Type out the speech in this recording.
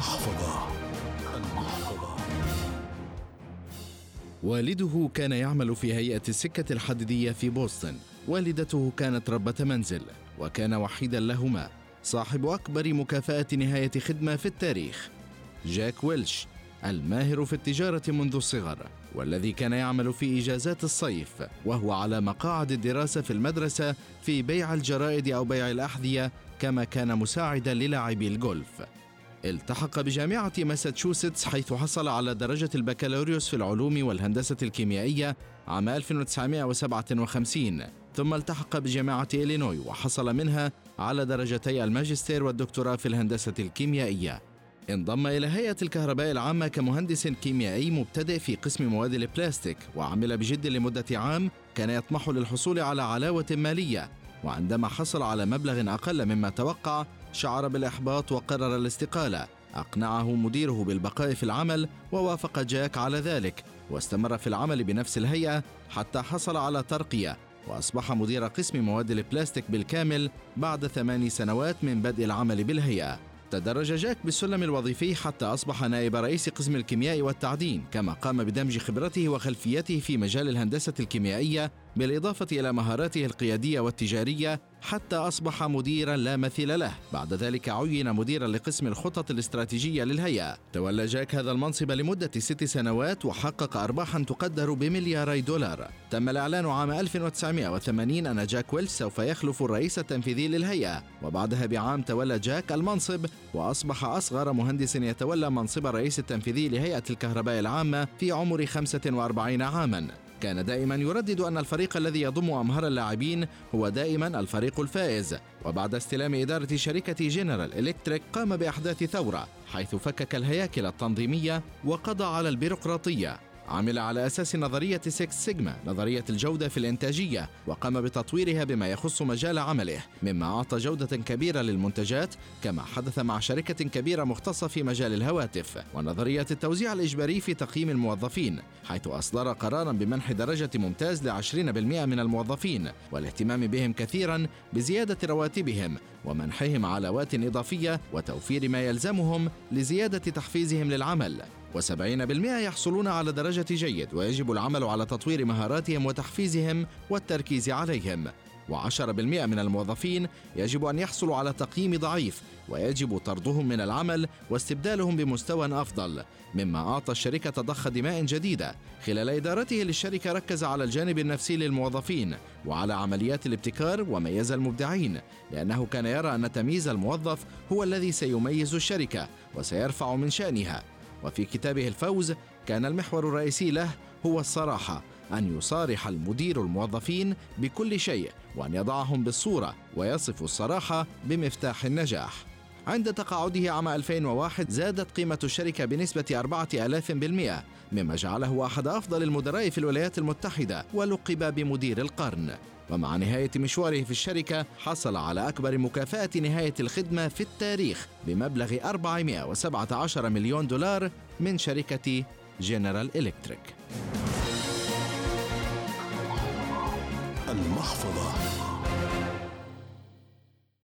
المحفظة. المحفظة. والده كان يعمل في هيئة السكة الحديدية في بوسطن. والدته كانت ربة منزل وكان وحيدا لهما. صاحب أكبر مكافأة نهاية خدمة في التاريخ. جاك ويلش الماهر في التجارة منذ الصغر والذي كان يعمل في إجازات الصيف وهو على مقاعد الدراسة في المدرسة في بيع الجرائد أو بيع الأحذية كما كان مساعدا للاعبي الجولف التحق بجامعة ماساتشوستس حيث حصل على درجة البكالوريوس في العلوم والهندسة الكيميائية عام 1957 ثم التحق بجامعة إلينوي وحصل منها على درجتي الماجستير والدكتوراه في الهندسة الكيميائية. انضم إلى هيئة الكهرباء العامة كمهندس كيميائي مبتدئ في قسم مواد البلاستيك وعمل بجد لمدة عام كان يطمح للحصول على علاوة مالية وعندما حصل على مبلغ أقل مما توقع شعر بالإحباط وقرر الاستقالة. أقنعه مديره بالبقاء في العمل ووافق جاك على ذلك واستمر في العمل بنفس الهيئة حتى حصل على ترقية وأصبح مدير قسم مواد البلاستيك بالكامل بعد ثماني سنوات من بدء العمل بالهيئة. تدرج جاك بالسلم الوظيفي حتى أصبح نائب رئيس قسم الكيمياء والتعدين كما قام بدمج خبرته وخلفيته في مجال الهندسة الكيميائية بالإضافة إلى مهاراته القيادية والتجارية حتى أصبح مديرا لا مثيل له. بعد ذلك عين مديرا لقسم الخطط الاستراتيجية للهيئة. تولى جاك هذا المنصب لمدة ست سنوات وحقق أرباحا تقدر بملياري دولار. تم الإعلان عام 1980 أن جاك ويلش سوف يخلف الرئيس التنفيذي للهيئة. وبعدها بعام تولى جاك المنصب وأصبح أصغر مهندس يتولى منصب الرئيس التنفيذي لهيئة الكهرباء العامة في عمر 45 عاما. كان دائما يردد أن الفريق الذي يضم أمهر اللاعبين هو دائما الفريق الفائز. وبعد استلام إدارة شركة جنرال إلكتريك قام بإحداث ثورة حيث فكك الهياكل التنظيمية وقضى على البيروقراطية. عمل على أساس نظرية Six Sigma نظرية الجودة في الإنتاجية وقام بتطويرها بما يخص مجال عمله مما أعطى جودة كبيرة للمنتجات كما حدث مع شركة كبيرة مختصة في مجال الهواتف ونظرية التوزيع الإجباري في تقييم الموظفين حيث أصدر قرارا بمنح درجة ممتاز لعشرين بالمئة من الموظفين والاهتمام بهم كثيرا بزيادة رواتبهم ومنحهم علاوات إضافية وتوفير ما يلزمهم لزيادة تحفيزهم للعمل. و70% يحصلون على درجة جيد ويجب العمل على تطوير مهاراتهم وتحفيزهم والتركيز عليهم. و10% من الموظفين يجب أن يحصلوا على تقييم ضعيف ويجب طردهم من العمل واستبدالهم بمستوى أفضل. مما أعطى الشركة ضخ دماء جديدة. خلال إدارته للشركة ركز على الجانب النفسي للموظفين وعلى عمليات الابتكار وميز المبدعين لأنه كان يرى أن تمييز الموظف هو الذي سيميز الشركة وسيرفع من شأنها. وفي كتابه الفوز كان المحور الرئيسي له هو الصراحة أن يصارح المدير الموظفين بكل شيء وأن يضعهم بالصورة ويصف الصراحة بمفتاح النجاح. عند تقاعده عام 2001 زادت قيمة الشركة بنسبة 4000% مما جعله أحد أفضل المدراء في الولايات المتحدة ولقب بمدير القرن. ومع نهاية مشواره في الشركة حصل على أكبر مكافأة نهاية الخدمة في التاريخ بمبلغ 417 مليون دولار من شركة جنرال إلكتريك. المحفظة.